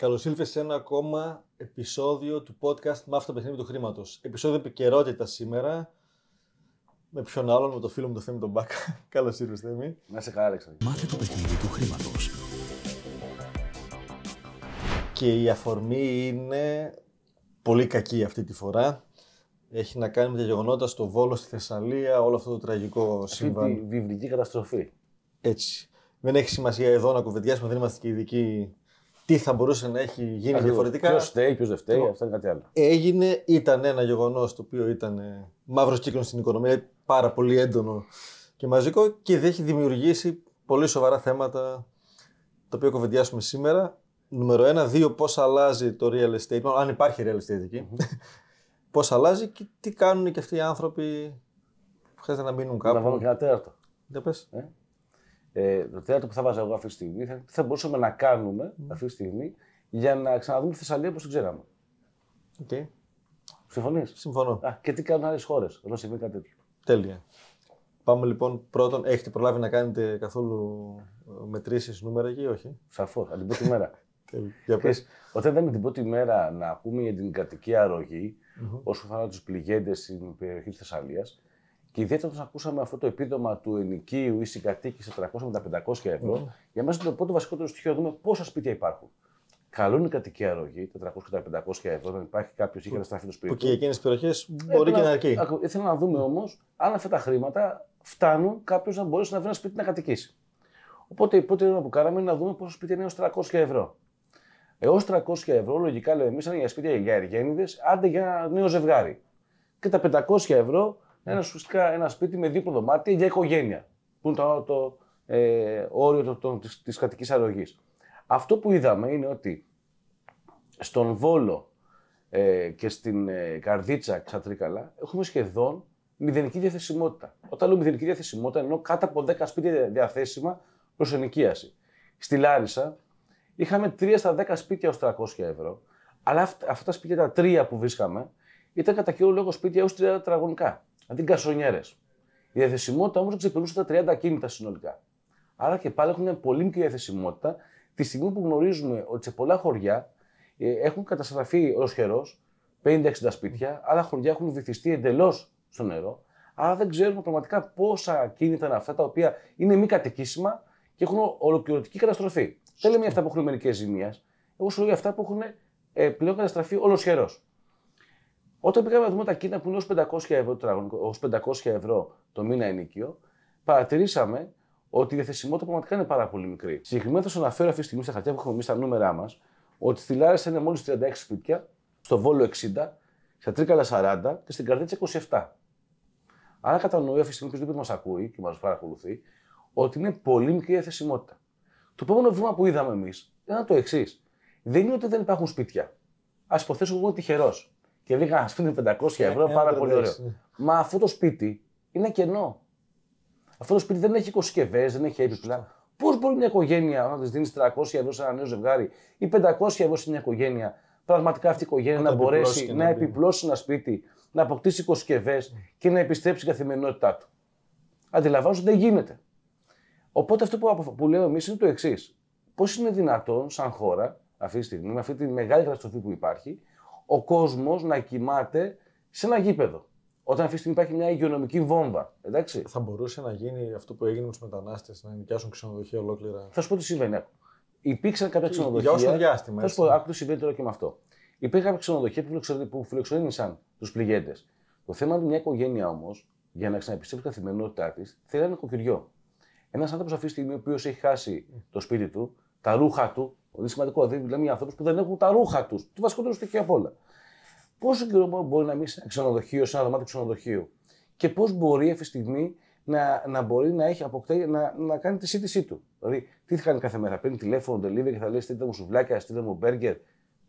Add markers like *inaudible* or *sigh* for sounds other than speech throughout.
Καλώς ήλθες σε ένα ακόμα επεισόδιο του podcast Μάθε το παιχνίδι του χρήματος. Επεισόδιο επικαιρότητα σήμερα. Με ποιον άλλον, με το φίλο μου το Θέμη τον Μπάκα. *laughs* Καλώς ήρθες, Θέμη. Να σε καλά, Αλέξανδρο. Μάθε το παιχνίδι του χρήματος. Και η αφορμή είναι πολύ κακή αυτή τη φορά. Έχει να κάνει με τα γεγονότα στο Βόλο, στη Θεσσαλία, όλο αυτό το τραγικό Αυτή σύμβαν. τη βιβλική καταστροφή. Έτσι. Δεν έχει σημασία εδώ να κουβεντιάσουμε, δεν είμαστε και ειδικοί τι θα μπορούσε να έχει γίνει διαφορετικά. Ποιος φταίει, ποιος δεν φταίει, Λοιπόν. αυτό είναι κάτι άλλο. Έγινε, ήταν ένα γεγονός το οποίο ήταν μαύρος κύκλος στην οικονομία, πάρα πολύ έντονο και μαζικό και δεν έχει δημιουργήσει πολύ σοβαρά θέματα τα οποία κουβεντιάσουμε σήμερα. Νούμερο ένα, δύο, πώς αλλάζει το real estate, μάλλον αν υπάρχει real estate εκεί. *laughs* πώς αλλάζει και τι κάνουν και αυτοί οι άνθρωποι που χρειάζεται να μείνουν Να βάλουμε κάπου. και ένα τέταρτο. Για πες. Ε, το τέταρτο που θα βάζα εγώ αυτή τη στιγμή θα, τι θα μπορούσαμε να κάνουμε αυτή τη στιγμή για να ξαναδούμε τη Θεσσαλία όπως την ξέραμε. Οκ. Συμφωνείς; Συμφωνώ. Α, και τι κάνουν άλλες χώρες όταν συμβεί κάτι τέτοιο. Τέλεια. Πάμε λοιπόν πρώτον, έχετε προλάβει να κάνετε καθόλου ε, μετρήσεις νούμερα εκεί ή όχι; Σαφώς, από την πρώτη μέρα. *laughs* Τέλεια. Για πες. Ξέρεις, Όταν είδαμε την πρώτη μέρα να ακούμε για την κρατική αρωγή, όσο αφορά τους πληγέντες στην περιοχή της Θεσσαλίας, και ιδιαίτερα όταν ακούσαμε αυτό το επίδομα του ενοικίου ή συγκατοίκη σε 300 με τα 500 ευρώ, για μας ήταν το πρώτο βασικότερο στοιχείο να δούμε πόσα σπίτια υπάρχουν. Καλό είναι η κρατική αρρωγή, 400 και τα 500 ευρώ, να υπάρχει κάποιος ή καταστραφεί το σπίτι Που του. και εκείνες τις περιοχές μπορεί Ε, και να να- αρκεί. ακου- Ήθελα να δούμε όμως αν αυτά τα χρήματα φτάνουν κάποιος να μπορέσει να βρει ένα σπίτι να κατοικήσει. Οπότε η πρώτη ερώτηση που κάναμε είναι να δούμε πόσο σπίτι είναι έως 300 ευρώ. Έως 300 ευρώ, λογικά λέμε εμεί, είναι για σπίτια για εργένιδες, άντε για ένα νέο ζευγάρι. Και τα 500 ευρώ είναι ένας, ουσιαστικά ένα σπίτι με δίπλο δωμάτιο για οικογένεια. Που είναι το, το ε, όριο το, το, της, της κρατικής αρρωγής. Αυτό που είδαμε είναι ότι στον Βόλο ε, και στην ε, Καρδίτσα Ξατρίκαλα έχουμε σχεδόν μηδενική διαθεσιμότητα. Όταν λέω μηδενική διαθεσιμότητα εννοώ κάτω από 10 σπίτια διαθέσιμα προς ενοικίαση. Στη Λάρισα είχαμε 3 στα 10 σπίτια ως 300 ευρώ, αλλά αυ- αυτά τα σπίτια τα τρία που βρίσκαμε ήταν κατά κύριο λόγο σπίτια έω 30 τετραγωνικά, δηλαδή γκασονιέρες. Η διαθεσιμότητα όμως ξεπερνούσε τα 30 ακίνητα συνολικά. Άρα και πάλι έχουν πολύ μικρή διαθεσιμότητα τη στιγμή που γνωρίζουμε ότι σε πολλά χωριά ε, έχουν καταστραφεί ω χερό 50-60 σπίτια, άλλα χωριά έχουν βυθιστεί εντελώς στο νερό. Άρα δεν ξέρουμε πραγματικά πόσα ακίνητα είναι αυτά τα οποία είναι μη κατοικήσιμα και έχουν ολοκληρωτική καταστροφή. Δεν λέμε για αυτά που έχουν μερικές ζημίες. Εγώ σου λέω για αυτά που έχουν ε, πλέον καταστραφεί ολοσχερό. Όταν πήγαμε να δούμε τα κίνητα που είναι ως 500 ευρώ, το τετραγωνικό- ως 500 ευρώ το μήνα ενίκιο, παρατηρήσαμε ότι η διαθεσιμότητα πραγματικά είναι πάρα πολύ μικρή. Συγκεκριμένα θα σας αναφέρω αυτή τη στιγμή στα χαρτιά που έχουμε εμείς στα νούμερά μας, ότι στη Λάρισα είναι μόλις 36 σπίτια, στο Βόλο 60, στα Τρίκαλα 40 και στην Καρδίτσα 27. Άρα κατανοεί αυτή τη στιγμή ποιο μας ακούει και μας παρακολουθεί, ότι είναι πολύ μικρή η διαθεσιμότητα. Το επόμενο βήμα που είδαμε εμείς ήταν το εξής. Δεν είναι ότι δεν υπάρχουν σπίτια. Α υποθέσω εγώ τυχερός και βρήκα ένα σπίτι με 500 ευρώ, ένα πάρα πολύ 36, ωραίο. ναι. Μα αυτό το σπίτι είναι κενό. Αυτό το σπίτι δεν έχει οικοσκευές, δεν έχει έπιπλα. Πώς μπορεί μια οικογένεια να της δίνεις 300 ευρώ σε ένα νέο ζευγάρι ή 500 ευρώ σε μια οικογένεια, πραγματικά αυτή η οικογένεια Να να, το επιπλώσει μπορέσει και να, να μπει. επιπλώσει ένα σπίτι, να αποκτήσει οικοσκευές και να επιστρέψει στην καθημερινότητά του. Αντιλαμβάνω ότι δεν γίνεται. Οπότε αυτό που, απο- που λέω εμείς είναι το εξής. Πώς είναι δυνατόν, σαν χώρα, αυτή τη στιγμή, με αυτή τη μεγάλη καταστροφή που υπάρχει, ο κόσμος να κοιμάται σε ένα γήπεδο. Όταν αυτή τη στιγμή υπάρχει μια υγειονομική βόμβα. Εντάξει. Θα μπορούσε να γίνει αυτό που έγινε με τους μετανάστες, να νοικιάσουν ξενοδοχεία ολόκληρα. Θα σου πω τι συμβαίνει. άκου. Υπήρξαν κάποια ξενοδοχεία. Για όσο διάστημα, Θα σου πω, έτσι. άκου τι συμβαίνει τώρα και με αυτό. Υπήρχαν κάποια ξενοδοχεία που, φιλοξενη- που φιλοξενήσαν τους πληγέντες. Το θέμα είναι μια οικογένεια όμως, για να ξαναεπιστρέψει στην καθημερινότητά της, θέλει ένα νοικοκυριό. Ένας άνθρωπος αυτή τη στιγμή, ο οποίος έχει χάσει το σπίτι του, τα ρούχα του, πολύ σημαντικό, δηλαδή μιλάμε για ανθρώπους που δεν έχουν τα ρούχα τους, το βασικότερο στοιχείο απ' όλα. Πόσο καιρό μπορεί να μείνει σε ένα ξενοδοχείο, σε ένα δωμάτιο ξενοδοχείου και πώς μπορεί αυτή τη στιγμή να, να μπορεί να, έχει αποκτά, να, να κάνει τη σύντησή του. Δηλαδή, τι θα κάνει κάθε μέρα, παίρνει τηλέφωνο, delivery και θα λέει στείλτε μου σουβλάκια, στείλτε μου μπέργκερ.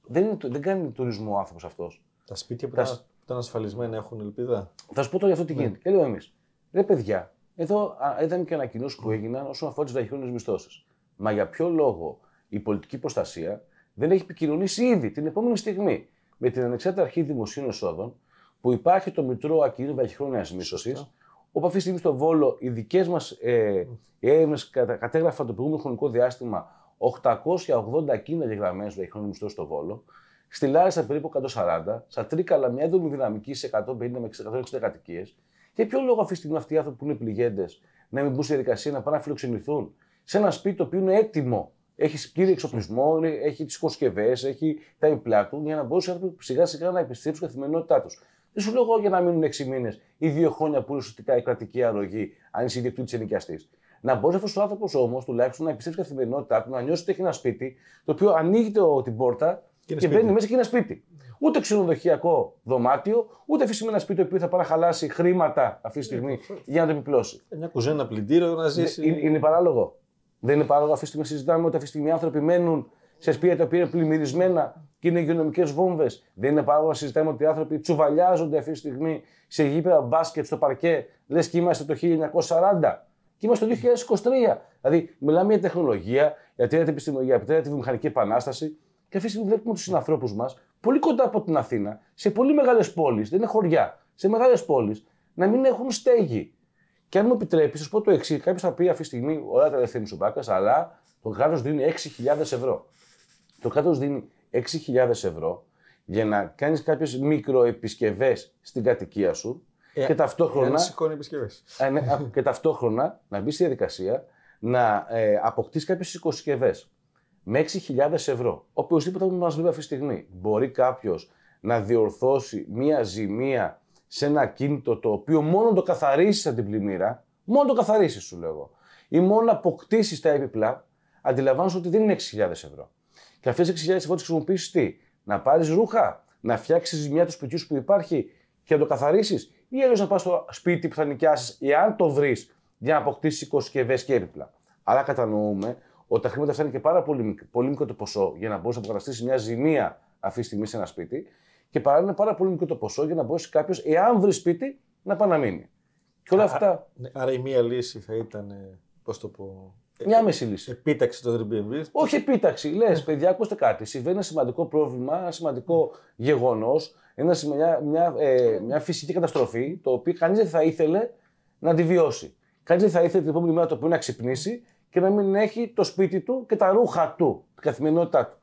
Δεν, είναι, δεν κάνει τουρισμό ο άνθρωπος αυτός. Τα σπίτια που Τα ήταν, σ- που ήταν ασφαλισμένα έχουν ελπίδα; Θα σου πω τώρα για αυτό τι γίνεται. Και λέω εμείς. Ρε παιδιά, εδώ α, είδαμε και ανακοινώσεις που έγιναν όσον αφορά τις βραχυχρόνιε μισθώσεις. Μα για ποιο λόγο η πολιτική προστασία δεν έχει επικοινωνήσει ήδη την επόμενη στιγμή με την Ανεξάρτητη Αρχή Δημοσίων Εσόδων που υπάρχει το Μητρό Ακίνητων Βραχυχρόνιας Μίσθωση, όπου αυτή τη στιγμή στο Βόλο οι δικές μας ε, έρευνες κατέγραφαν το προηγούμενο χρονικό διάστημα 880 κίνητα γεγραμμένου για χρόνο μισθό στο Βόλο, στη Λάρισα περίπου 140, στα Τρίκαλα μια έντονη δυναμική σε 150 με 160 κατοικίες. Για ποιο λόγο αυτή τη στιγμή αυτοί οι άνθρωποι που είναι πληγέντες να μην μπουν στη διαδικασία να πάνε να φιλοξενηθούν σε ένα σπίτι το οποίο είναι έτοιμο. Έχει πλήρη εξοπλισμό, έχει τις οικοσκευέ, έχει τα υπλά του για να μπορούν σιγά σιγά να επιστρέψουν στην καθημερινότητά τους. Δεν σου λέω εγώ για να μείνουν 6 μήνες ή 2 χρόνια που είναι ουσιαστικά η κρατική αρρωγή, αν είσαι ιδιοκτήτης ενοικιαστής. Να μπορείς αυτός ο άνθρωπος όμως τουλάχιστον να επιστρέψεις στην καθημερινότητά του, να νιώσεις ότι έχει ένα σπίτι, το οποίο ανοίγει την πόρτα και, και μπαίνει μέσα και ένα σπίτι. Ούτε ξενοδοχειακό δωμάτιο, ούτε αφήσει ένα σπίτι το οποίο θα πάει να χαλάσει χρήματα αυτή τη στιγμή για να το επιπλώσει. Μια κουζένα πλυντήριο να ζήσει. Είναι, είναι παράλογο. Δεν είναι παράλογο αυτή τη στιγμή συζητάμε ότι αυτή τη στιγμή οι άνθρωποι μένουν σε σπίτια τα οποία είναι πλημμυρισμένα και είναι υγειονομικές βόμβες. Δεν είναι παράλογο να συζητάμε ότι οι άνθρωποι τσουβαλιάζονται αυτή τη στιγμή σε γήπεδα μπάσκετ στο παρκέ, λες και είμαστε το 1940. Και είμαστε το 2023. Δηλαδή, μιλάμε για τεχνολογία, για την επιστημονία, για τη βιομηχανική επανάσταση. Και αυτή τη στιγμή βλέπουμε τους συνανθρώπους μας πολύ κοντά από την Αθήνα, σε πολύ μεγάλες πόλεις, δεν είναι χωριά, σε μεγάλες πόλεις, να μην έχουν στέγη. Και αν μου επιτρέπεις, σα πω το εξής: Κάποιος θα πει αυτή τη στιγμή, ωραία τα ελευθερία σου αλλά το κράτος δίνει 6.000 ευρώ. Το κράτος δίνει 6.000 ευρώ για να κάνεις κάποιες μικροεπισκευές στην κατοικία σου ε, και ταυτόχρονα. σηκώνει επισκευές. Ε, ναι, και ταυτόχρονα να μπεις στη διαδικασία να ε, αποκτήσεις κάποιες οικοσκευέ με 6.000 ευρώ. Οποιοδήποτε που μα βλέπει αυτή τη στιγμή μπορεί κάποιος να διορθώσει μία ζημία σε ένα κίνητο το οποίο μόνο το καθαρίσει από την πλημμύρα, μόνο το καθαρίσει, σου λέω ή μόνο αποκτήσεις τα έπιπλα, αντιλαμβάνεσαι ότι δεν είναι 6.000 ευρώ. Και αυτές τι 6.000 ευρώ τις χρησιμοποιήσεις τι, να πάρεις ρούχα, να φτιάξεις ζημιά τους σπιτιούς που υπάρχει και να το καθαρίσει, ή αλλιώς να πας στο σπίτι που θα νοικιάσεις, εάν το βρεις, για να αποκτήσεις οικοσκευέ και έπιπλα. Άρα κατανοούμε ότι τα χρήματα αυτά είναι και πάρα πολύ, πολύ μικρό το ποσό για να μπορέσει να αποκαταστήσεις μια ζημία αυτή τη στιγμή σε ένα σπίτι και παράλληλα είναι πάρα πολύ μικρό το ποσό για να μπορέσει κάποιος, εάν βρει σπίτι, να πάει να μείνει. Και όλα αυτά. Ναι, άρα η μία λύση θα ήταν. Πώς το πω. Μια μέση λύση. Επίταξη το Airbnb. Όχι επίταξη. Λες, παιδιά, ακούστε κάτι. Συμβαίνει ένα σημαντικό πρόβλημα, ένα σημαντικό γεγονός, μια, μια, ε, μια φυσική καταστροφή, το οποίο κανείς δεν θα ήθελε να τη βιώσει. Κανείς δεν θα ήθελε την επόμενη μέρα το οποίο να ξυπνήσει και να μην έχει το σπίτι του και τα ρούχα του, την καθημερινότητά του.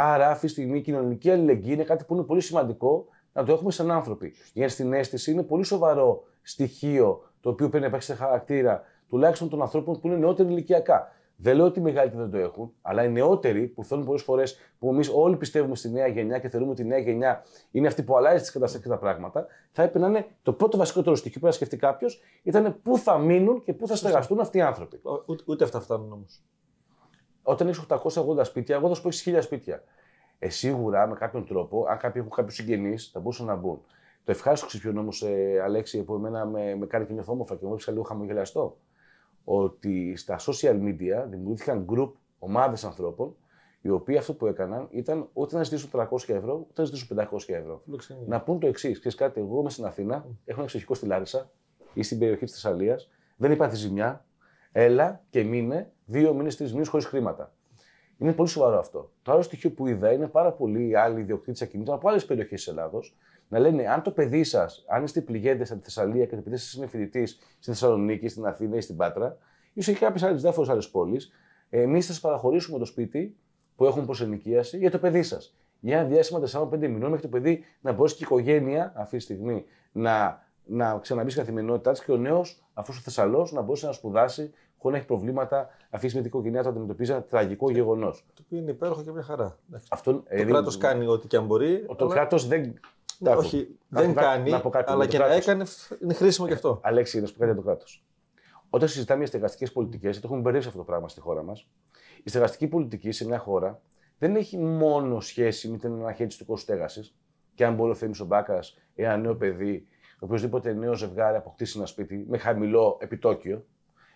Άρα, αυτή τη στιγμή η κοινωνική αλληλεγγύη είναι κάτι που είναι πολύ σημαντικό να το έχουμε σαν άνθρωποι. Η ενσυναίσθηση είναι πολύ σοβαρό στοιχείο το οποίο πρέπει να υπάρχει σε χαρακτήρα τουλάχιστον των ανθρώπων που είναι νεότεροι ηλικιακά. Δεν λέω ότι οι μεγαλύτεροι δεν το έχουν, αλλά οι νεότεροι που θέλουν πολλές φορές που εμείς όλοι πιστεύουμε στη νέα γενιά και θεωρούμε ότι η νέα γενιά είναι αυτή που αλλάζει τις καταστάσεις και τα πράγματα, θα έπρεπε να είναι το πρώτο βασικότερο στοιχείο που πρέπει να σκεφτεί κάποιος ήταν πού θα μείνουν και πού θα στεγαστούν αυτοί οι άνθρωποι. Ούτε, ούτε αυτά φτάνουν όμως. Όταν έχεις 880 σπίτια, εγώ θα σου πω έχεις 1000 σπίτια. Ε, σίγουρα με κάποιον τρόπο, αν κάποιοι έχουν κάποιους συγγενείς, θα μπορούσαν να μπουν. Το ευχάριστο ξυπιόν όμως, ε, Αλέξη, που εμένα με, με κάνει και νιώθω όμορφα και μου έπεισε λίγο χαμογελαστό ότι στα social media δημιουργήθηκαν group, ομάδες ανθρώπων, οι οποίοι αυτό που έκαναν ήταν ούτε να ζητήσουν 300 ευρώ, ούτε να ζητήσουν 500 ευρώ. Να πούν το εξής: Ξέρεις κάτι, εγώ είμαι στην Αθήνα, έχω ένα εξοχικό στη Λάρισα ή στην περιοχή της Θεσσαλίας, δεν υπάρχει ζημιά. Έλα και μείνε δύο μήνες, τρεις μήνες χωρίς χρήματα. Είναι πολύ σοβαρό αυτό. Το άλλο στοιχείο που είδα είναι πάρα πολλοί άλλοι ιδιοκτήτες ακινήτων από άλλες περιοχές της Ελλάδος να λένε αν το παιδί σας, αν είστε πληγέντες από τη Θεσσαλία και το παιδί σας είναι φοιτητής στη Θεσσαλονίκη, στην Αθήνα ή στην Πάτρα, ίσως και κάποιες άλλες διάφορες άλλες πόλεις, εμείς θα σας παραχωρήσουμε το σπίτι που έχουν προς ενοικίαση για το παιδί σας. Για ένα διάστημα 4-5 μηνών μέχρι το παιδί να μπορέσει και η οικογένεια αυτή τη στιγμή να, να ξαναμπεί στην καθημερινότητά της και ο νέος, αφού ο Θεσσαλός, να μπορέσει να σπουδάσει χωρί να έχει προβλήματα, αφήσει με την οικογένειά του αντιμετωπίζει ένα τραγικό γεγονός. Το οποίο είναι υπέροχο και μια χαρά. Αυτό, το ε, κράτος κάνει ό,τι και αν μπορεί. Το αλλά... κράτος δεν ναι, όχι, δεν κάνει, αλλά και να έκανε είναι χρήσιμο και αυτό. Αλέξη, να σου πω κάτι το κράτος. Όταν συζητάμε για στεγαστικές πολιτικές, γιατί έχουμε μπερδέψει αυτό το πράγμα στη χώρα μας, η στεγαστική πολιτική σε μια χώρα δεν έχει μόνο σχέση με την αναχέτηση του κόστους στέγασης και αν μπορεί ο Θέμης Μπάκας ή ένα νέο παιδί, οποιοδήποτε νέο ζευγάρι αποκτήσει ένα σπίτι με χαμηλό επιτόκιο,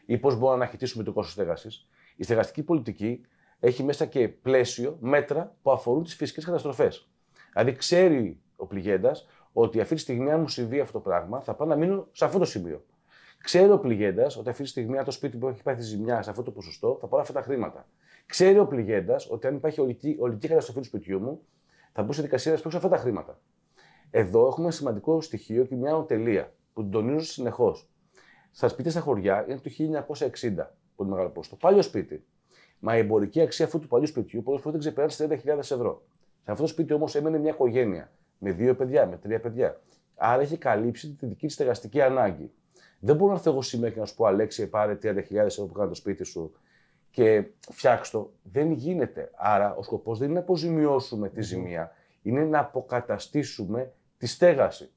ή πώς μπορούμε να αναχαιτήσουμε το κόστος στέγασης. Η στεγαστική πολιτική έχει μέσα και πλαίσιο μέτρα που αφορούν τις φυσικές καταστροφές. Δηλαδή, ξέρει ο πληγέντας ότι αυτή τη στιγμή, αν μου συμβεί αυτό το πράγμα, θα πάω να μείνω σε αυτό το σημείο. Ξέρει ο πληγέντας ότι αυτή τη στιγμή, αν το σπίτι που έχει πάθει ζημιά σε αυτό το ποσοστό, θα πάρω αυτά τα χρήματα. Ξέρει ο πληγέντας ότι αν υπάρχει ολική, ολική καταστροφή του σπιτιού μου, θα μπω σε δικασία να σπρώξω αυτά τα χρήματα. Εδώ έχουμε ένα σημαντικό στοιχείο και μια οτελεία που την τονίζω συνεχώς. Στα σπίτια στα χωριά είναι το 1960 πολύ μεγάλο ποσοστό. Παλιό σπίτι. Μα η εμπορική αξία αυτού του παλιού σπιτιού πολλές φορές δεν ξεπερνάει τι 30.000 ευρώ. Σε αυτό το σπίτι όμως έμενε μια οικογένεια με δύο παιδιά, με τρία παιδιά. Άρα έχει καλύψει τη δική της στεγαστική ανάγκη. Δεν μπορώ να έρθω εγώ σήμερα και να σου πω Αλέξη, πάρε 30.000 ευρώ που κάνει το σπίτι σου και φτιάξ το. Δεν γίνεται. Άρα ο σκοπός δεν είναι να αποζημιώσουμε τη ζημία, είναι να αποκαταστήσουμε τη στέγαση.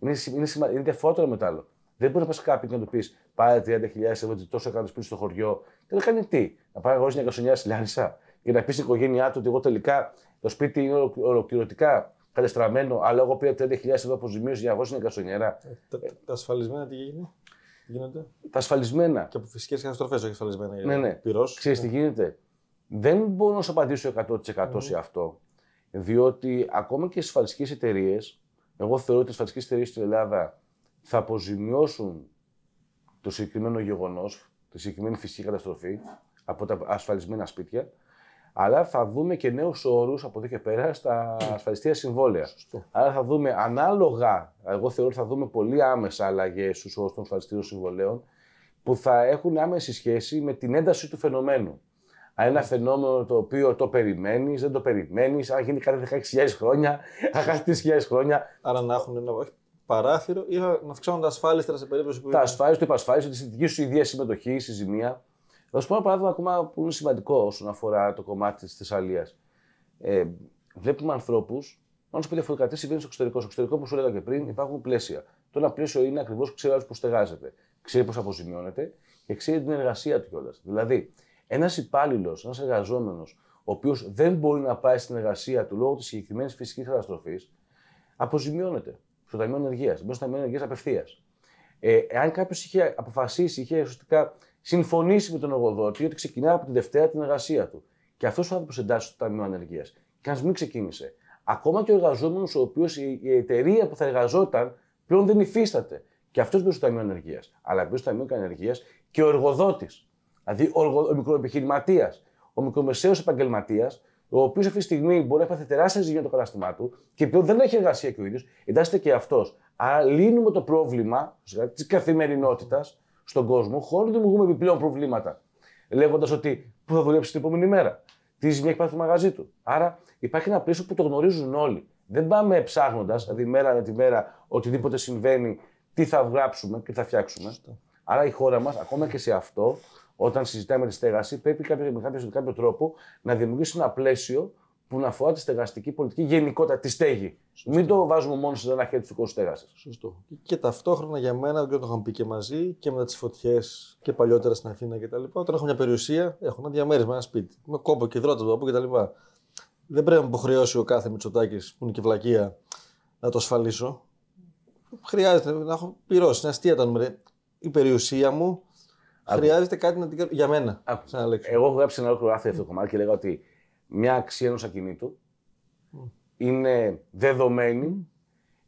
Είναι, είναι, σημα... είναι διαφορετικό με το άλλο. Δεν μπορεί να πας κάποιον και να του πεις πάρε 30.000 ευρώ, τόσο έκανες σπίτι στο χωριό και να κάνει τι. Να πάει αγοράσει μια κασονιά στη Λάρισα και να πεις στην οικογένειά του ότι εγώ τελικά το σπίτι είναι ολοκληρωτικά κατεστραμμένο, αλλά εγώ πήρα 30.000 ευρώ αποζημίωση για να αγοράσω μια κασονιέρα. Τα, τα ασφαλισμένα τι γίνεται; Τι γίνονται; Τα ασφαλισμένα. Και από φυσικές καταστροφές, όχι ασφαλισμένα. Ναι, ναι. Πυρός. Ξέρεις τι γίνεται; Δεν μπορώ να σου απαντήσω 100% σε αυτό. Διότι ακόμα και οι ασφαλιστικές εταιρείες, εγώ θεωρώ ότι οι ασφαλιστικές εταιρείες στην Ελλάδα θα αποζημιώσουν το συγκεκριμένο γεγονός, τη συγκεκριμένη φυσική καταστροφή από τα ασφαλισμένα σπίτια, αλλά θα δούμε και νέους όρους από εδώ και πέρα στα ασφαλιστήρια συμβόλαια. Σωστό. Άρα θα δούμε ανάλογα, εγώ θεωρώ ότι θα δούμε πολύ άμεσα αλλαγές στους όρους των ασφαλιστήριων συμβολέων που θα έχουν άμεση σχέση με την ένταση του φαινομένου. Αν ένα φαινόμενο το οποίο το περιμένεις, δεν το περιμένεις, αν γίνει κάθε 16.000 χρόνια, *laughs* αν κάθε 3.000 χρόνια. Άρα να έχουν ένα όχι, παράθυρο ή να αυξάνονται ασφάλιστρα σε περίπτωση που. Τα ασφάλιση, το υπασφάλιση, τη δική σου ιδέα συμμετοχή, στη ζημία. Θα σου πω ένα παράδειγμα ακόμα που είναι σημαντικό όσον αφορά το κομμάτι της Θεσσαλίας. Ε, βλέπουμε ανθρώπους, να σου πω διαφορετικά, τι συμβαίνει στο εξωτερικό. Στο εξωτερικό, όπως σου έλεγα και πριν, υπάρχουν πλαίσια. Το ένα πλαίσιο είναι ακριβώς που ξέρει πώ στεγάζεται, ξέρει πώς αποζημιώνεται και ξέρει την εργασία του κιόλας. Δηλαδή, ένας υπάλληλος, ένας εργαζόμενος, ο οποίος δεν μπορεί να πάει στην εργασία του λόγω της συγκεκριμένης φυσικής καταστροφής, αποζημιώνεται στο Ταμείο Ενεργεία. Μπορεί στο Ταμείο Ενεργεία απευθείας. Ε, εάν κάποιος είχε αποφασίσει, είχε ουσιαστικά συμφωνήσει με τον εργοδότη ότι ξεκινάει από τη Δευτέρα την εργασία του και αυτός ο άνθρωπος εντάσσεται στο Ταμείο Ανεργίας και ας μην ξεκίνησε. Ακόμα και ο εργαζόμενος, ο οποίος η εταιρεία που θα εργαζόταν πλέον δεν υφίσταται. Και αυτός μπαίνει στο Ταμείο Ανεργίας. Αλλά μπαίνει στο Ταμείο Ανεργίας και ο εργοδότης. Δηλαδή ο, εργο... ο μικροεπιχειρηματίας, ο μικρομεσαίος επαγγελματίας, ο οποίος αυτή τη στιγμή μπορεί να πάθει τεράστια ζημιά το κατάστημά του και πλέον δεν έχει εργασία και ο ίδιος, εντάσσεται και αυτός. Άρα λύνουμε το πρόβλημα της καθημερινότητας στον κόσμο χωρίς να δημιουργούμε επιπλέον προβλήματα. Λέγοντας ότι πού θα δουλέψει την επόμενη μέρα, τι ζημιά έχει πάθει το μαγαζί του; Άρα υπάρχει ένα πλαίσιο που το γνωρίζουν όλοι. Δεν πάμε ψάχνοντας, δηλαδή μέρα με τη μέρα, οτιδήποτε συμβαίνει, τι θα γράψουμε και τι θα φτιάξουμε. Άρα η χώρα μας, ακόμα και σε αυτό, όταν συζητάμε τη στέγαση, πρέπει κάποιο, με κάποιο, με κάποιο τρόπο να δημιουργήσει ένα πλαίσιο που να αφορά τη στεγαστική πολιτική γενικότερα, τη στέγη. Μην το βάζουμε μόνο σε ένα χέρι του δικού στέγασης. Σωστό. Και ταυτόχρονα για μένα, δεν το είχαμε πει και μαζί και μετά τις φωτιές και παλιότερα στην Αθήνα κτλ. Όταν έχω μια περιουσία, έχω ένα διαμέρισμα, ένα σπίτι. Με κόπο και υδρότας το κτλ. Δεν πρέπει να με υποχρεώσει ο κάθε Μητσοτάκης που είναι και βλακεία να το ασφαλίσω. Χρειάζεται να έχω πυρώσει, είναι αστεία τα νούμερα. Η περιουσία μου χρειάζεται κάτι να την κάνω για μένα. Άκου. Σαν να λέξω. Εγώ έχω γράψει ένα ολόκληρο άρθρο για αυτό το κομμάτι και λέγα ότι μια αξία ενός ακινήτου είναι δεδομένη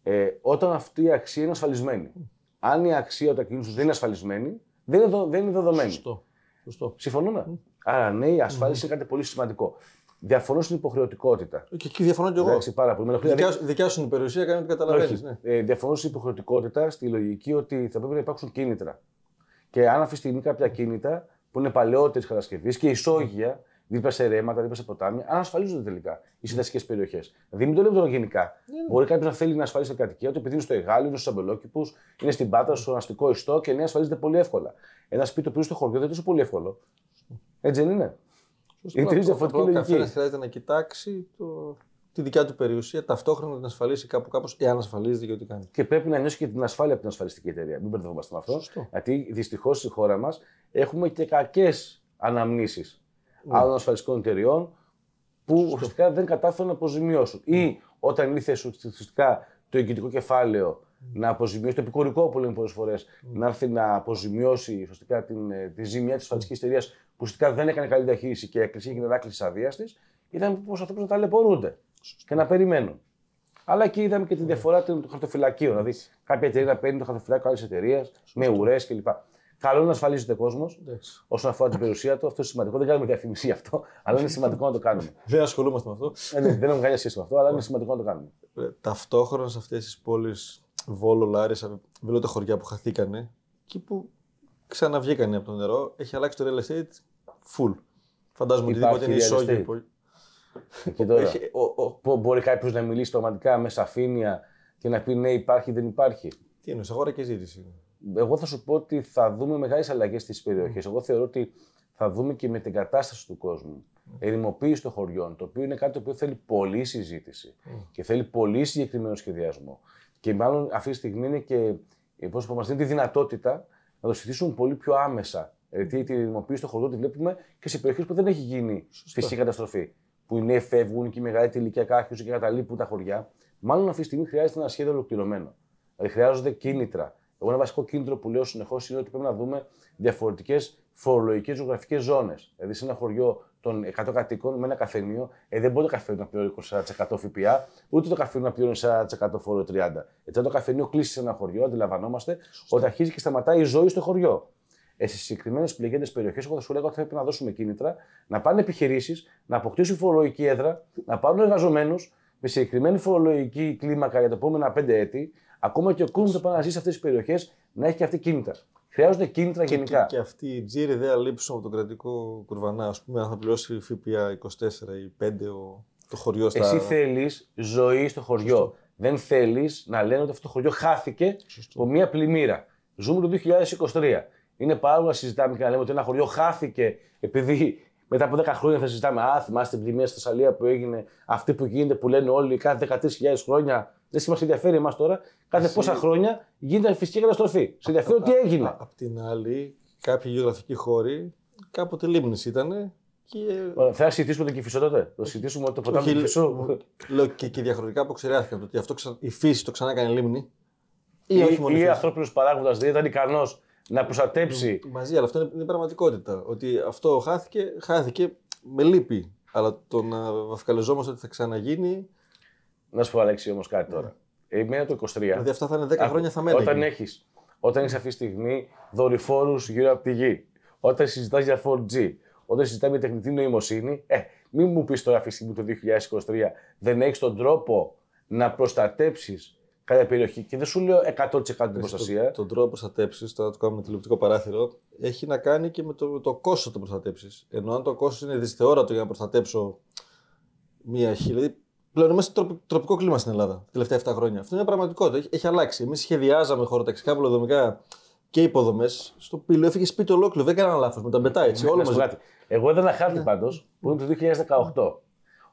ε, όταν αυτή η αξία είναι ασφαλισμένη. Αν η αξία του ακινήτου δεν είναι ασφαλισμένη, δεν είναι, δο- δεν είναι δεδομένη. Σωστό. Σωστό. Συμφωνούμε; Άρα, ναι, η ασφάλιση είναι κάτι πολύ σημαντικό. Διαφωνώ στην υποχρεωτικότητα. Και εκεί διαφωνώ κι εγώ. Εντάξει, πάρα πολύ. Με ενοχλεί. Δικιά, σου- δικιά σου είναι η περιουσία, κάνει ό,τι καταλαβαίνεις. Όχι. Ναι. Ε, διαφωνώ στην υποχρεωτικότητα στη λογική ότι θα πρέπει να υπάρξουν κίνητρα. Και αν αυτή τη στιγμή κάποια κίνητα που είναι παλαιότερης κατασκευής και ισόγεια, δίπλα σε ρέματα, δίπλα σε ποτάμια, αν ασφαλίζονται τελικά οι συνδεσικέ περιοχές. Δηλαδή, μην το λέμε τώρα γενικά. Μπορεί κάποιος να θέλει να ασφαλίσει την κατοικία του επειδή είναι στο Εγάλιο, είναι στους αμπελόκηπους, είναι στην Πάτρα, στο αστικό ιστό και ναι, ασφαλίζεται πολύ εύκολα. Ένα σπίτι το οποίο είναι στο χωριό δεν είναι τόσο πολύ εύκολο. Έτσι δεν είναι. Είναι τελείω διαφορετική Ο καθένας λογική. χρειάζεται να κοιτάξει το, τη δικιά του περιουσία, ταυτόχρονα να την ασφαλίσει κάπου κάπως, εάν ασφαλίζεται και ό,τι κάνει. Και πρέπει να νιώσει και την ασφάλεια από την ασφαλιστική εταιρεία. Μην μπερδευόμαστε με αυτό. Σωστό. Γιατί δυστυχώς στη χώρα μας έχουμε και κακές αναμνήσεις Ναι. άλλων ασφαλιστικών εταιριών που ουσιαστικά δεν κατάφεραν να αποζημιώσουν. Ή όταν ήρθε ουσιαστικά το εγγυητικό κεφάλαιο να αποζημιώσει, το επικορικό που λέμε πολλές φορές, να έρθει να αποζημιώσει ουσιαστικά την, ε, τη ζημιά της ασφαλιστικής εταιρείας που ουσιαστικά δεν έκανε καλή διαχείριση και έκλεισε, έγινε ανάκληση της άδεια της, ήταν πως ανθρώπου να ταλαιπωρούνται και να περιμένουν. Αλλά εκεί είδαμε και τη διαφορά του χαρτοφυλακίου. Δηλαδή, κάποια εταιρεία να παίρνει το χαρτοφυλάκιο άλλης εταιρείας με ουρές κλπ. Καλό είναι να ασφαλίζεται κόσμος Εντάξει. όσον αφορά την περιουσία του. Αυτό είναι σημαντικό. Δεν κάνουμε διαφήμιση γι' αυτό, αλλά είναι σημαντικό να το κάνουμε. Δεν ασχολούμαστε με αυτό. Ε, ναι, δεν έχουμε καμία σχέση με αυτό, αλλά είναι σημαντικό να το κάνουμε. Ε, Ταυτόχρονα σε αυτές τις πόλεις, Βόλο, Λάρισα, βλέπω τα χωριά που χαθήκανε, εκεί που ξαναβγήκανε από το νερό, έχει αλλάξει το real estate full. Φαντάζομαι ότι Υπάρχει είναι real ισόγειο. Estate. πολύ- Εκεί τώρα. Έχει- ο- ο- Πο- Μπορεί κάποιος να μιλήσει πραγματικά με σαφήνεια και να πει ναι, υπάρχει, δεν υπάρχει. Τι εννοείς, αγορά και ζήτηση. Εγώ θα σου πω ότι θα δούμε μεγάλες αλλαγές στις περιοχές. Εγώ θεωρώ ότι θα δούμε και με την κατάσταση του κόσμου. Ερημοποίηση των χωριών, το οποίο είναι κάτι το οποίο θέλει πολλή συζήτηση και θέλει πολύ συγκεκριμένο σχεδιασμό. Και μάλλον αυτή τη στιγμή είναι και πώς μας δίνει τη δυνατότητα να το συζητήσουμε πολύ πιο άμεσα. Γιατί την ερημοποίηση των χωριών τη βλέπουμε και σε περιοχές που δεν έχει γίνει φυσική καταστροφή. Που οι νέοι φεύγουν και η μεγαλύτερη ηλικιακά άρχισε και καταλείπουν τα χωριά. Μάλλον αυτή τη στιγμή χρειάζεται ένα σχέδιο ολοκληρωμένο. Δηλαδή χρειάζονται κίνητρα. Εγώ ένα βασικό κίνητρο που λέω συνεχώς είναι ότι πρέπει να δούμε διαφορετικές φορολογικές ζωγραφικέ ζώνες. Δηλαδή σε ένα χωριό των 100 κατοίκων με ένα καφενείο, ε, δεν μπορεί το καφενείο να πληρώνει 24% ΦΠΑ, ούτε το καφενείο να πληρώνει 40% φόρο 30%. Έτσι, αν το καφενείο κλείσει σε ένα χωριό, αντιλαμβανόμαστε ότι αρχίζει και σταματάει η ζωή στο χωριό. Ε, σε συγκεκριμένες πληγέντες περιοχές, εγώ θα σου λέγω ότι πρέπει να δώσουμε κίνητρα, να πάνε επιχειρήσεις, να αποκτήσουν φορολογική έδρα, να πάρουν εργαζομένους με συγκεκριμένη φορολογική κλίμακα για τα επόμενα πέντε έτη, ακόμα και ο κόσμος που θα πάει να ζει σε αυτές τις περιοχές να έχει και αυτή κίνητρα. Χρειάζονται κίνητρα Και, γενικά. και, και αυτή η τζίρη δεν αλείψουν από τον κρατικό κουρβανά. Α πούμε, αν θα πληρώσει ΦΠΑ 24 ή 5 ο, το χωριό στα. Εσύ θέλεις ζωή στο χωριό. Δεν θέλεις να λένε ότι αυτό το χωριό χάθηκε από μία πλημμύρα. Ζούμε το 2023. Είναι παράλογο να συζητάμε και να λέμε ότι ένα χωριό χάθηκε επειδή μετά από 10 χρόνια θα συζητάμε. Α, θυμάστε την πλημμύρα στη Θεσσαλία που έγινε, αυτή που γίνεται που λένε όλοι κάθε 13.000 χρόνια. Δεν μα ενδιαφέρει εμάς τώρα. Κάθε πόσα χρόνια γίνεται φυσική καταστροφή. Σε ενδιαφέρει ότι έγινε. Απ' την άλλη, κάποιοι γεωγραφικοί χώροι κάποτε λίμνης ήταν. Και... Ωραία, Θα συζητήσουμε το κυφισό τότε. Θα συζητήσουμε το ποτάμι του Όχι, κυφισού. Λέω και, και διαχρονικά αποξηρέθηκαν το ότι αυτό ξα... η φύση το ξανά έκανε λίμνη. Ή, όχι μόνος η ή φύσης. ανθρώπινος παράγοντας δεν ήταν ικανός να προστατέψει Μαζί, αλλά αυτό είναι, είναι πραγματικότητα. Ότι αυτό χάθηκε, χάθηκε με λύπη. Αλλά το να βαφκαλιζόμαστε ότι θα ξαναγίνει. Να σου πω, Αλέξη, όμως κάτι τώρα. Εμένα το 23. Δηλαδή αυτά θα είναι 10 Άκου, χρόνια θα μένει. Όταν έχεις όταν έχεις αυτή τη στιγμή δορυφόρους γύρω από τη γη, όταν συζητάς για 4G, όταν συζητάμε για τεχνητή νοημοσύνη, ε, μην μου πεις τώρα αυτή τη στιγμή το 2023 δεν έχεις τον τρόπο να προστατέψεις κάποια περιοχή. Και δεν σου λέω 100% την προστασία. Τον τρόπο προστατέψεις, τώρα το κάνουμε τηλεοπτικό παράθυρο, έχει να κάνει και με το, το κόστος το προστατέψεις. Ενώ αν το κόστος είναι δυσθεώρατο για να προστατέψω μία χίλια. Δηλαδή, πλέον είμαστε τροπ- τροπικό κλίμα στην Ελλάδα τα τελευταία 7 χρόνια. Αυτό είναι πραγματικότητα. Έχει, έχει αλλάξει. Εμείς σχεδιάζαμε χωροταξικά, πολεοδομικά και υποδομές. Στο πύλο έφυγε σπίτι ολόκληρο. Δεν έκανα λάθος. Με τα μπετά έτσι. Όλο Να σου πω μαζί. κάτι. Εγώ είδα ένα χάρτη Ναι. πάντως που είναι το 2018.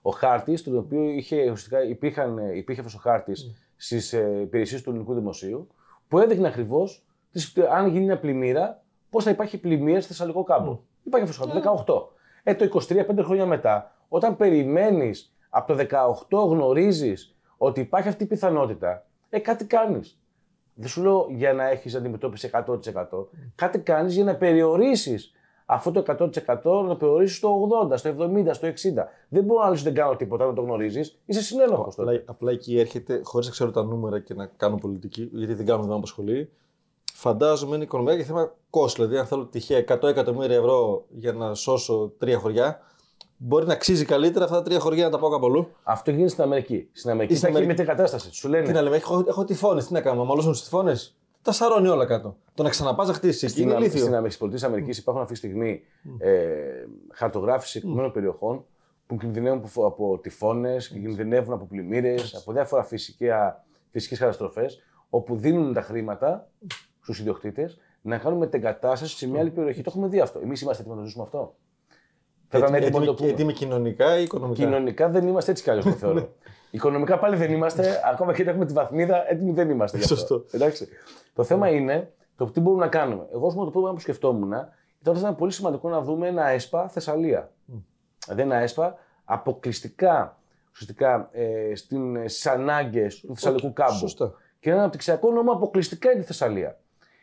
Ο χάρτης, στον οποίο είχε, ουσιαστικά υπήρχαν, υπήρχε αυτός ο χάρτης Ναι. Στις ε, υπηρεσίες του ελληνικού δημοσίου, που έδειχνε ακριβώς αν γίνει μια πλημμύρα, πώς θα υπάρχει πλημμύρα στη Θεσσαλικό κάμπο. Υπάρχει αυτό ο χάρτη, 18. Ε, το 23, πέντε χρόνια μετά, όταν περιμένεις από το 18 γνωρίζεις ότι υπάρχει αυτή η πιθανότητα, ε, κάτι κάνεις. Δεν σου λέω για να έχεις αντιμετώπιση 100%. Κάτι κάνεις για να περιορίσεις αυτό το 100% να περιορίσει στο 80, στο 70, στο 60. Δεν μπορώ να λες ότι δεν κάνω τίποτα να το γνωρίζεις. Είσαι συνένοχος τότε. Απλά, απλά εκεί έρχεται, χωρίς να ξέρω τα νούμερα και να κάνω πολιτική, γιατί δεν κάνω δεν με απασχολεί. Φαντάζομαι είναι οικονομικά και θέμα κόστο. Δηλαδή, αν θέλω τυχαία 100 εκατομμύρια ευρώ για να σώσω τρία χωριά, μπορεί να αξίζει καλύτερα αυτά τα τρία χωριά να τα πάω κάπου αλλού. Αυτό γίνεται στην Αμερική. Στην Αμερική Ή στην θα έχει Αμερική. μετεκατάσταση. Σου λένε Τι να λέμε, έχω, έχω τυφώνες, τι να κάνω, να μαλώσουν τι τυφώνες; Τα σαρώνει όλα κάτω. Το να ξαναπάς να χτίσεις εκεί Στην, είναι Αμ- ηλίθιο. στην Αμερικής, στις Αμερικής υπάρχουν αυτή τη στιγμή ε, χαρτογράφηση συγκεκριμένων περιοχών που κινδυνεύουν από, από τυφώνες, κινδυνεύουν από πλημμύρες, από διάφορα φυσικές καταστροφές, όπου δίνουν τα χρήματα στους ιδιοκτήτες να κάνουν μετεγκατάσταση σε μια άλλη περιοχή. Το έχουμε δει αυτό. Εμείς είμαστε έτοιμοι να το ζήσουμε αυτό. Θα ήταν Έτοιμοι- έτοιμο να το έτοιμοι- πούμε. έτοιμοι κοινωνικά ή οικονομικά; Κοινωνικά δεν είμαστε έτσι κι αλλιώς, το *laughs* θεωρώ. Οικονομικά πάλι δεν είμαστε, ακόμα και όταν έχουμε τη βαθμίδα, έτοιμοι δεν είμαστε. γι' αυτό. Σωστό. Εντάξει. Το θέμα είναι το τι μπορούμε να κάνουμε. Εγώ, ας πούμε, το πρώτο που σκεφτόμουν ήταν ότι ήταν πολύ σημαντικό να δούμε ένα ΕΣΠΑ Θεσσαλία. Δηλαδή ένα ΕΣΠΑ αποκλειστικά ουσιαστικά, ε, στις ανάγκες του Θεσσαλικού κάμπου. Σωστά. Και ένα αναπτυξιακό νόμο αποκλειστικά για τη Θεσσαλία.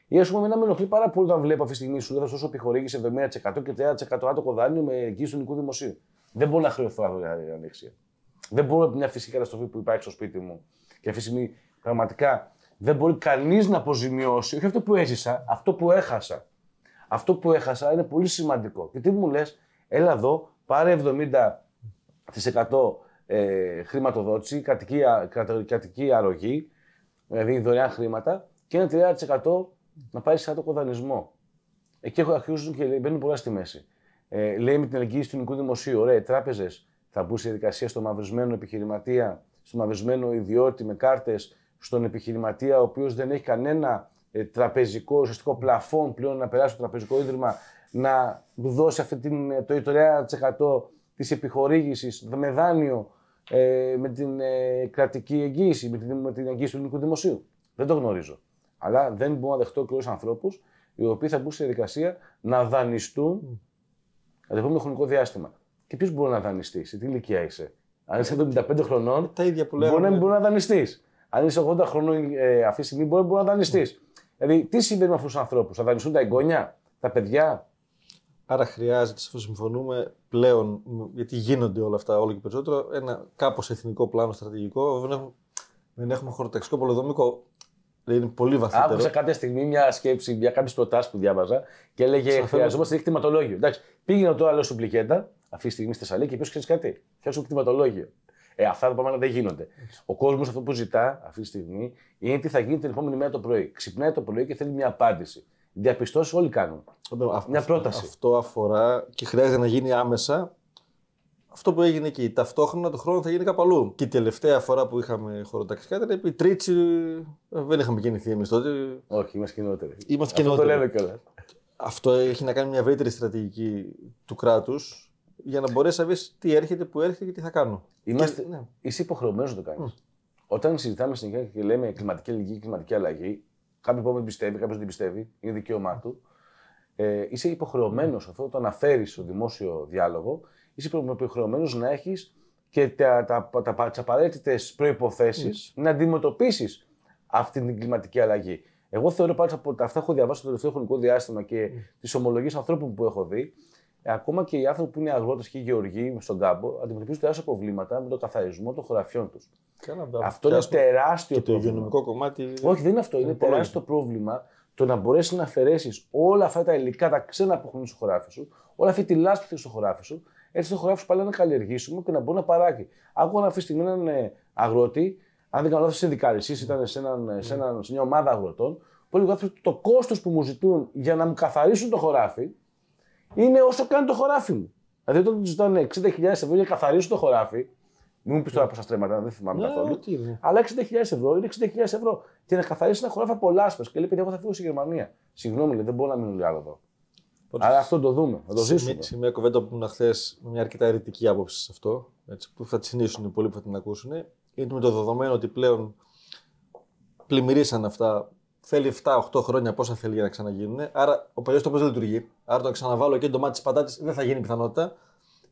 Ή ας πούμε, εμένα με ενοχλεί πάρα πολύ όταν βλέπω αυτή τη στιγμή σου λέει θα σου δώσω επιχορήγηση 70% και 30% άτοκο δάνειο με εγγύηση του ελληνικού δημοσίου. Δεν μπορώ να χρεωθώ αυτή η ανεξία. Δεν μπορώ από μια φυσική καταστροφή που υπάρχει στο σπίτι μου και αυτή τη στιγμή πραγματικά δεν μπορεί κανείς να αποζημιώσει, όχι αυτό που έζησα, αυτό που έχασα. Αυτό που έχασα είναι πολύ σημαντικό. Και τι μου λες, έλα εδώ, πάρε 70% ε, χρηματοδότηση, κατοική, α- κατα- κατοική αρρωγή, δηλαδή δωρεάν χρήματα, και ένα 30% να πάρεις σε άτοκο δανεισμό. Εκεί έχω- αρχίζουν και μπαίνουν πολλά στη μέση. Ε, λέει με την εγγύηση του ελληνικού δημοσίου, ωραία, οι τράπεζες θα μπουν σε διαδικασία στο μαυρισμένο επιχειρηματία, στο μαυρισμένο ιδιώτη με κάρτες, στον επιχειρηματία ο οποίος δεν έχει κανένα ε, τραπεζικό ουσιαστικό πλαφόν πλέον να περάσει στο τραπεζικό ίδρυμα να του δώσει αυτή την, ε, το 30% της επιχορήγησης με δάνειο ε, με την ε, κρατική εγγύηση, με την, με την εγγύηση του ελληνικού δημοσίου. Δεν το γνωρίζω. Αλλά δεν μπορώ να δεχτώ και όλους ανθρώπους οι οποίοι θα μπουν στη διαδικασία να δανειστούν για το επόμενο χρονικό διάστημα. Και ποιος μπορεί να δανειστείς, σε τι ηλικία είσαι. Αν είσαι 75 χρονών, Τα ίδια που μπορεί να λέγαμε. μην μπορεί να δανειστείς. Αν είσαι 80 χρονών ε, αυτή τη στιγμή, μπορεί, μπορεί να δανειστείς. Δηλαδή, τι συμβαίνει με αυτούς τους ανθρώπους, θα δανειστούν τα εγγόνια, τα παιδιά; Άρα χρειάζεται, αφού συμφωνούμε πλέον, μ, γιατί γίνονται όλα αυτά όλο και περισσότερο, ένα κάπως εθνικό πλάνο στρατηγικό. Δεν έχουμε, δεν έχουμε χωροταξικό πολεοδομικό. Δηλαδή είναι πολύ βαθύτερο. Άκουσα κάποια στιγμή μια σκέψη για κάποιες προτάσεις που διάβαζα και έλεγε Σας Χρειαζόμαστε ένα κτηματολόγιο. Εντάξει, πήγαινε τώρα λέω σου πλικέτα, αυτή τη στιγμή στη Θεσσαλονίκη και ποιος ξέρεις κάτι; Φτιάξω κτηματολόγιο. Ε, αυτά τα πράγματα δεν γίνονται. Ο κόσμος αυτό που ζητά αυτή τη στιγμή είναι τι θα γίνει την επόμενη μέρα το πρωί. Ξυπνάει το πρωί και θέλει μια απάντηση. Διαπιστώσεις όλοι κάνουν. Α- Μια αυτό- πρόταση. Αυτό αφορά και χρειάζεται να γίνει άμεσα αυτό που έγινε εκεί. Ταυτόχρονα το χρόνο θα γίνει κάπου αλλού. Και η τελευταία φορά που είχαμε χωροταξικά ήταν επί Τρίτσι. ε, Δεν είχαμε γεννηθεί εμείς τότε. Όχι, είμαστε κοινότεροι. Είμαστε Αυτό το κοινότεροι. λέμε κιόλας. Αυτό έχει να κάνει μια ευρύτερη στρατηγική του κράτους για να μπορέσει να βρεις τι έρχεται, που έρχεται και τι θα κάνω. Είμαστε... Και- ναι. Είσαι υποχρεωμένος να το κάνεις. Όταν συζητάμε συνεχεία και λέμε κλιματική αλλαγή, κλιματική αλλαγή, κάποιοι που δεν πιστεύει, κάποιος δεν πιστεύει, είναι δικαίωμά του. Ε, είσαι υποχρεωμένος, αυτό το αναφέρει στο δημόσιο διάλογο, είσαι υποχρεωμένος να έχεις και τα, τα, τα, τα, τις απαραίτητες προποθέσει να αντιμετωπίσεις αυτή την κλιματική αλλαγή. Εγώ θεωρώ πάντω από τα- αυτά που έχω διαβάσει το τελευταίο χρονικό διάστημα και τις ομολογίες ανθρώπων που έχω δει, ε, ακόμα και οι άνθρωποι που είναι αγρότες και οι γεωργοί στον κάμπο αντιμετωπίζουν τεράστια προβλήματα με τον καθαρισμό των χωραφιών τους. Κάνα- Αυτό είναι πιάσουμε τεράστιο Και το πρόβλημα. υγειονομικό κομμάτι. Όχι, δεν είναι αυτό. Είναι πολύ. τεράστιο πρόβλημα το να μπορέσεις να αφαιρέσεις όλα αυτά τα υλικά, τα ξένα που έχουν στο χωράφι σου, όλη αυτή τη λάσπη που έχεις στο χωράφι σου, έτσι το χωράφι σου πάλι να καλλιεργήσουμε και να μπορεί να παράγει. Άκουγα αυτή τη στιγμή έναν ε, αγρότη, αν δεν κάνω λάθος, συνδικαλιστής, ήταν σε, έναν, σε, έναν, σε μια ομάδα αγροτών, που έλεγε ότι το κόστος που μου ζητούν για να μου καθαρίσουν το χωράφι είναι όσο κάνει το χωράφι μου. Δηλαδή, όταν τους ζητάνε 60.000 ευρώ για να καθαρίσουν το χωράφι, μην μου πεις τώρα πόσα στρέμματα, δεν θυμάμαι Ναι, καθόλου. τι είναι. Αλλά 60.000 ευρώ είναι 60.000 ευρώ. Και να καθαρίσει ένα χωράφι από λάσπες. Και λέει: Παιδιά, εγώ θα φύγω στη Γερμανία. Συγγνώμη, λέει, δεν μπορώ να μείνω λίγο άλλο εδώ. Οπότε, Άρα αυτό το δούμε, θα το σε ζήσουμε. μια- Σε μια κουβέντα που ήμουν χθες με μια αρκετά αιρετική άποψη σε αυτό, έτσι, που θα τη συνήσουν πολλοί που θα την ακούσουν, είναι με το δεδομένο ότι πλέον πλημμυρίσαν αυτά. Θέλει 7-8 χρόνια πόσα θέλει για να ξαναγίνουν. Άρα ο παλιός τόπο δεν λειτουργεί. Άρα το να ξαναβάλω και το μάτι της πατάτης δεν θα γίνει πιθανότητα.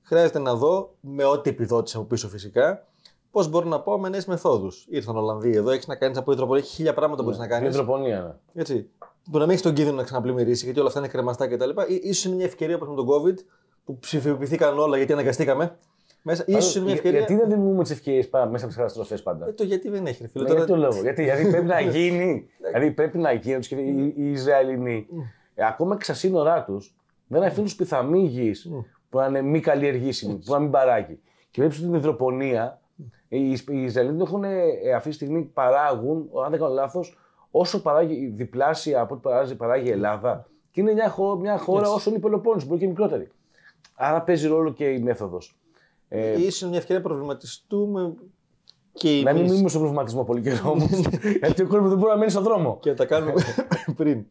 Χρειάζεται να δω με ό,τι επιδότηση από πίσω φυσικά πώς μπορώ να πάω με νέες μεθόδους. Ήρθαν Ολλανδοί εδώ, έχεις να κάνεις από υδροπονία, έχει χίλια πράγματα που μπορεί να κάνεις. Υδροπονία, ναι. Έτσι. Που να μην έχεις τον κίνδυνο να ξαναπλημμυρίσει, γιατί όλα αυτά είναι κρεμαστά κτλ. σω είναι μια ευκαιρία όπως με τον COVID, που ψηφιοποιηθήκαν όλα γιατί αναγκαστήκαμε. Μέσα, ίσως είναι μια Για- ευκαιρία. Γιατί δεν δημιουργούμε τις ευκαιρίες μέσα από τις καταστροφές πάντα; Ε, το γιατί δεν έχει, ρε φίλε. Ναι, Τώρα- για ποιο λόγο; Γιατί, γιατί πρέπει να *laughs* γίνει. δηλαδή πρέπει να γίνει. τους σκεφτεί Οι, οι Ισραηλινοί, ε, ακόμα και στα σύνορά τους, δεν αφήνουν σπιθαμή γη που να είναι μη καλλιεργήσιμη, που να μην παράγει. Και βλέπεις την υδροπονία, οι, οι Ισραηλινοί έχουν ε, αυτή τη στιγμή παράγουν, αν δεν κάνω λάθος, όσο παράγει διπλάσια από ό,τι παράγει, παράγει η Ελλάδα. Και είναι μια, χω- μια χώρα όσο είναι η Πελοπόννησο, μπορεί και μικρότερη. Άρα παίζει ρόλο και η μέθοδος. Ε, ίσως είναι μια ευκαιρία να προβληματιστούμε και να μην εμείς μείνουμε στον προβληματισμό πολύ καιρό όμως. γιατί ο κόσμος δεν μπορεί να μείνει στον δρόμο. και να τα κάνουμε πριν.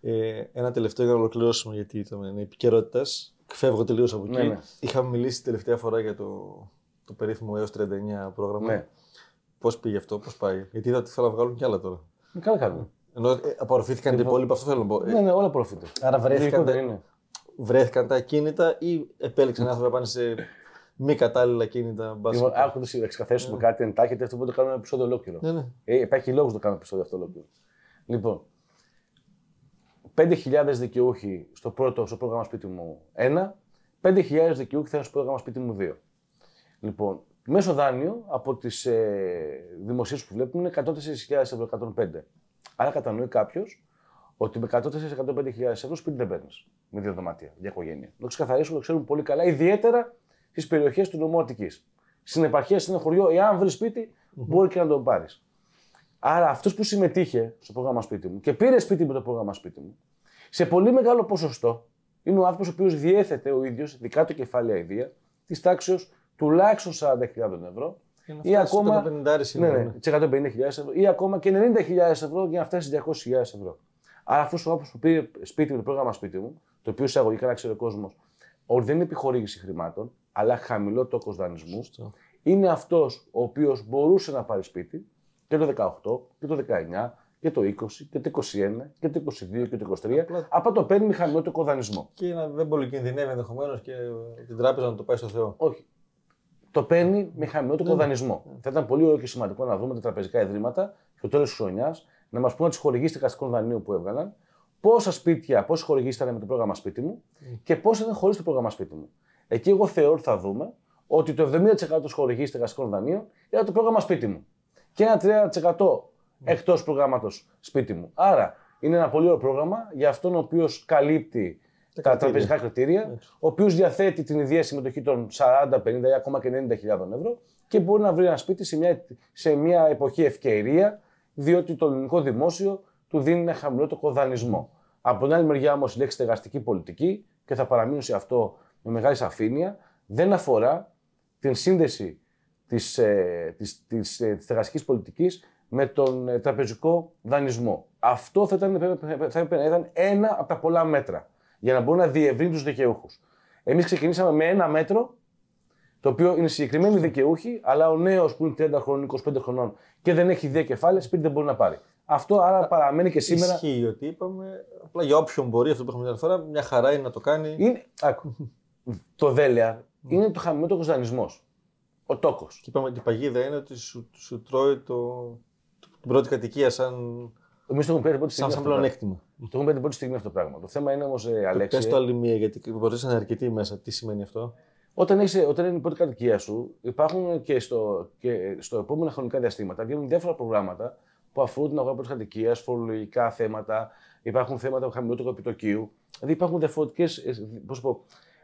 Ε, ένα τελευταίο για να ολοκληρώσουμε γιατί ήταν επικαιρότητας. Φεύγω τελείως από εκεί. Ναι, ναι. Είχαμε μιλήσει τελευταία φορά για το, το περίφημο έως 39 πρόγραμμα. Ναι. Πώς πήγε αυτό, πώς πάει. Γιατί είδα ότι θέλουν να βγάλουν κι άλλα τώρα. Ε, Καλά κάνουν. Ενώ ε, απορροφήθηκαν τα υπόλοιπα, αυτό θέλω να πω. Ε, Ναι, ναι, όλα προφήτε. Άρα βρέθηκαν, Λογικό δεν είναι. βρέθηκαν τα κίνητα ή επέλεξαν οι άνθρωποι να πάνε σε μη κατάλληλα κίνητα. μπας Λοιπόν, και- άκου να ξεκαθαρίσουμε κάτι εντάχει, αυτό μπορεί να το κάνουμε ένα επεισόδιο ολόκληρο. Ναι, ναι. Ε, υπάρχει λόγος να το κάνουμε επεισόδιο αυτό ολόκληρο. Λοιπόν, 5.000 δικαιούχοι στο πρώτο στο πρόγραμμα σπίτι μου 1, 5.000 δικαιούχοι θα είναι στο πρόγραμμα σπίτι μου 2. Λοιπόν, μέσο δάνειο από τις ε, δημοσίες που βλέπουμε είναι 104.000 ευρώ, 105. Άρα κατανοεί κάποιος ότι με 104-105.000 ευρώ σπίτι δεν παίρνεις. Με δύο δωμάτια για οικογένεια. Να το ξεκαθαρίσουμε, το ξέρουμε πολύ καλά, ιδιαίτερα στι περιοχές του νομού Αττικής. Στην επαρχία, σε ένα χωριό, εάν βρεις σπίτι, μπορεί και να το πάρεις. Άρα αυτός που συμμετείχε στο πρόγραμμα σπίτι μου και πήρε σπίτι με το πρόγραμμα σπίτι μου, σε πολύ μεγάλο ποσοστό, είναι ο άνθρωπος ο οποίος διέθετε ο ίδιος δικά του κεφάλαια ιδία της τάξης τουλάχιστον 40.000 ευρώ ή ακόμα, ναι, ναι, 150.000 ευρώ ή ακόμα και 90.000 ευρώ για να φτάσει στις 200.000 ευρώ. Άρα αυτός ο άνθρωπος που πήρε σπίτι μου, το πρόγραμμα σπίτι μου, το οποίο εισαγωγικά να ξέρει ο κόσμος, ότι δεν είναι επιχορήγηση χρημάτων, αλλά χαμηλό τόκος δανεισμού, είναι αυτός ο οποίος μπορούσε να πάρει σπίτι και το 18 και το 19 και το 20 και το 21 και το 22 και το 23. Απλά, Απλά το παίρνει με χαμηλότερο δανεισμό. Και να δεν πολύ κινδυνεύει ενδεχομένως και την τράπεζα να το πάει στο Θεό. Όχι. Το παίρνει με χαμηλότερο ναι. δανεισμό. Θα ήταν πολύ ωραίο και σημαντικό να δούμε τα τραπεζικά ιδρύματα στο τέλος της χρονιάς να μας πούνε τι χορηγήσει δικαστικών δανείου που έβγαλαν, πόσα σπίτια, πόσε χορηγήσει ήταν με το πρόγραμμα σπίτι μου και πόσα ήταν χωρίς το πρόγραμμα σπίτι μου. Εκεί εγώ θεωρώ ότι θα δούμε ότι το 70% τη χορηγήσει δικαστικών δανείων ήταν το πρόγραμμα σπίτι μου. Και ένα 30% εκτός προγράμματος σπίτι μου. Άρα είναι ένα πολύ ωραίο πρόγραμμα για αυτόν ο οποίος καλύπτει τα, τραπεζικά κριτήρια, ο οποίος διαθέτει την ιδέα συμμετοχή των 40, 50 ή ακόμα και 90.000 ευρώ και μπορεί να βρει ένα σπίτι σε μια, σε μια εποχή ευκαιρία, διότι το ελληνικό δημόσιο του δίνει ένα χαμηλότερο δανεισμό. Από την άλλη μεριά όμως η λέξη στεγαστική πολιτική, και θα παραμείνω σε αυτό με μεγάλη σαφήνεια, δεν αφορά την σύνδεση της, ε, της, της, ε, της στεγαστικής πολιτικής με τον ε, τραπεζικό δανεισμό. Αυτό θα ήταν, θα ήταν ένα από τα πολλά μέτρα για να μπορούν να διευρύνουν τους δικαιούχους. Εμείς ξεκινήσαμε με ένα μέτρο, το οποίο είναι συγκεκριμένοι δικαιούχοι, αλλά ο νέος που είναι 30 χρόνων, 25 χρονών και δεν έχει ιδέα κεφάλαια, σπίτι δεν μπορεί να πάρει. Αυτό άρα παραμένει και σήμερα. Ισχύει ότι είπαμε. Απλά για όποιον μπορεί, αυτό που έχουμε την φορά, μια χαρά είναι να το κάνει. Είναι, άκου, το δέλεα είναι το χαμηλότερο δανεισμό. Ο τόκος. Και είπαμε ότι η παγίδα είναι ότι σου, σου τρώει το, την πρώτη κατοικία σαν. Εμείς το έχουμε πει την πρώτη στιγμή. Σαν πλεονέκτημα. Το έχουμε πει την πρώτη στιγμή αυτό το πράγμα. Το θέμα είναι όμως, ε, Αλέξη. Πες το άλλη μία, γιατί μπορείς να είναι αρκετή μέσα. Τι σημαίνει αυτό; Όταν, είσαι, όταν είναι η πρώτη κατοικία σου, υπάρχουν και στο, και στο επόμενα χρονικά διαστήματα βγαίνουν διάφορα προγράμματα που αφορούν την αγορά πρώτης κατοικίας, φορολογικά θέματα, υπάρχουν θέματα χαμηλότερου επιτοκίου. Δηλαδή υπάρχουν διαφορετικές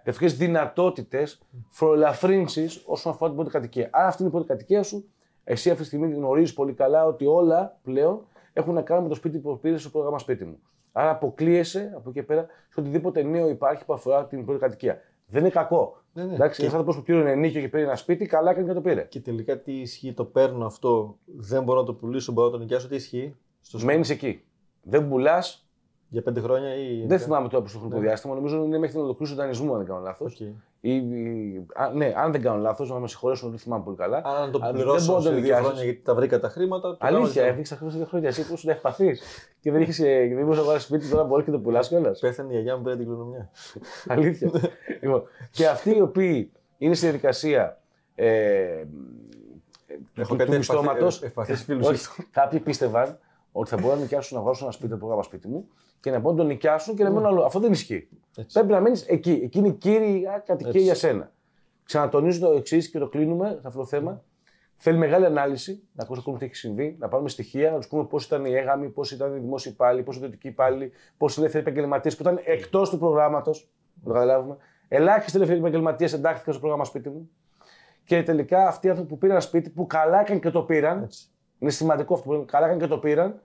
ε, δυνατότητες φορολαφρύνση όσον αφορά την πρώτη κατοικία. Αν αυτή είναι η πρώτη κατοικία σου, εσύ αυτή τη στιγμή γνωρίζεις πολύ καλά ότι όλα πλέον έχουν να κάνουν με το σπίτι που πήρες στο πρόγραμμα σπίτι μου. Άρα αποκλείεσαι από εκεί πέρα σε οτιδήποτε νέο υπάρχει που αφορά την πρώτη κατοικία. Δεν είναι κακό. Ναι, ναι. Εντάξει, και... ένα άνθρωπο που πήρε ενίκιο και πήρε ένα σπίτι, καλά έκανε και το πήρε. Και τελικά τι ισχύει, το παίρνω αυτό, δεν μπορώ να το πουλήσω, μπορώ να το νοικιάσω, τι ισχύει; Μένεις εκεί. Δεν πουλάς. Για πέντε χρόνια ή. Δεν θυμάμαι τώρα πώς το ναι. διάστημα, νομίζω είναι μέχρι την ολοκλήρωση του δανεισμού, αν δεν κάνω λάθος. Okay. Ή, α, ναι, αν δεν κάνω λάθος, να με συγχωρέσουν, δεν θυμάμαι πολύ καλά. Αν το πληρώσω σε δύο χρόνια γιατί τα βρήκα τα χρήματα. Αλήθεια, έδειξα χρήματα σε δύο χρόνια. Εσύ που σου ευπαθή. και δεν είχες ε, δεν μπορούσες να βάλει σπίτι, τώρα μπορείς και το πουλάς κιόλας. Πέθανε η γιαγιά μου πήρε την κληρονομιά. Αλήθεια. *laughs* λοιπόν, και αυτοί οι οποίοι είναι στη διαδικασία. Ε, Έχω κάτι μισθώματο. Κάποιοι πίστευαν ότι θα μπορούν να νοικιάσουν να αγοράσουν ένα σπίτι από το σπίτι μου και να μπορούν να το νοικιάσουν και να μένουν αλλού. Αυτό δεν ισχύει. Έτσι. Πρέπει να μείνεις εκεί. Εκεί είναι η κύρια κατοικία για σένα. Ξανατονίζω το εξής και το κλείνουμε αυτό το θέμα. Θέλει μεγάλη ανάλυση, να ακούσουμε τι έχει συμβεί, να πάρουμε στοιχεία, να τους πούμε πώς ήταν οι έγαμοι, πώς ήταν οι δημόσιοι υπάλληλοι, πώς ήταν οι ιδιωτικοί υπάλληλοι, πώς είναι οι ελεύθεροι επαγγελματίες που ήταν εκτός του προγράμματος. Να το καταλάβουμε. Ελάχιστοι ελεύθεροι επαγγελματίες εντάχθηκαν στο πρόγραμμα σπίτι μου. Και τελικά αυτοί οι άνθρωποι που πήραν σπίτι, που καλά έκανε και το πήραν. Έτσι. Είναι σημαντικό αυτό που καλά έκανε και το πήραν,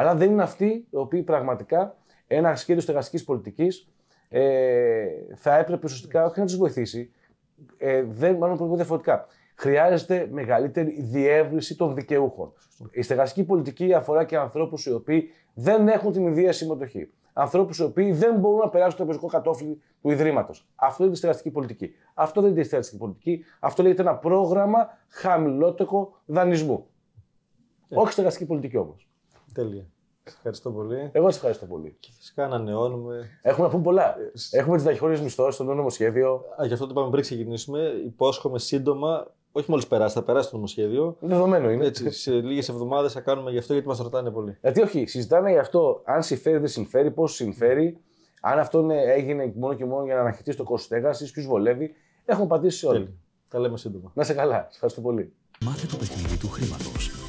αλλά δεν είναι αυτοί οι οποίοι πραγματικά ένα σχέδιο στεγαστικής πολιτικής ε, θα έπρεπε ουσιαστικά όχι να τους βοηθήσει, ε, δεν, μάλλον πρέπει διαφορετικά. Χρειάζεται μεγαλύτερη διεύρυνση των δικαιούχων. Η στεγαστική πολιτική αφορά και ανθρώπους οι οποίοι δεν έχουν την ιδέα συμμετοχή. Ανθρώπους οι οποίοι δεν μπορούν να περάσουν το πεζικό κατόφλι του Ιδρύματος. Αυτό είναι η στεγαστική πολιτική. Αυτό δεν είναι η στεγαστική πολιτική. Αυτό λέγεται ένα πρόγραμμα χαμηλότερο δανεισμού. Όχι στεγαστική πολιτική όμως. Τέλεια. Σε ευχαριστώ πολύ. Εγώ σε ευχαριστώ πολύ. Και φυσικά ανανεώνουμε. Έχουμε να πούμε πολλά. Έχουμε τις ταχυφόρειε μισθό, το νομοσχέδιο. Α, γι' αυτό το είπαμε πριν ξεκινήσουμε. Υπόσχομαι σύντομα, όχι μόλις περάσει, θα περάσει το νομοσχέδιο. Δεδομένο είναι. Έτσι, σε λίγες εβδομάδες θα κάνουμε γι' αυτό γιατί μας ρωτάνε πολύ. Γιατί όχι, συζητάνε γι' αυτό αν συμφέρει, δεν συμφέρει, πώς συμφέρει, αν αυτό έγινε μόνο και μόνο για να αναχαιτήσει το κόστος στέγασης, ποιου βολεύει. Έχουμε πατήσει όλοι. Τα λέμε σύντομα. Να σε καλά. Ευχαριστώ πολύ. Μάθε το παιχνίδι του χρήματος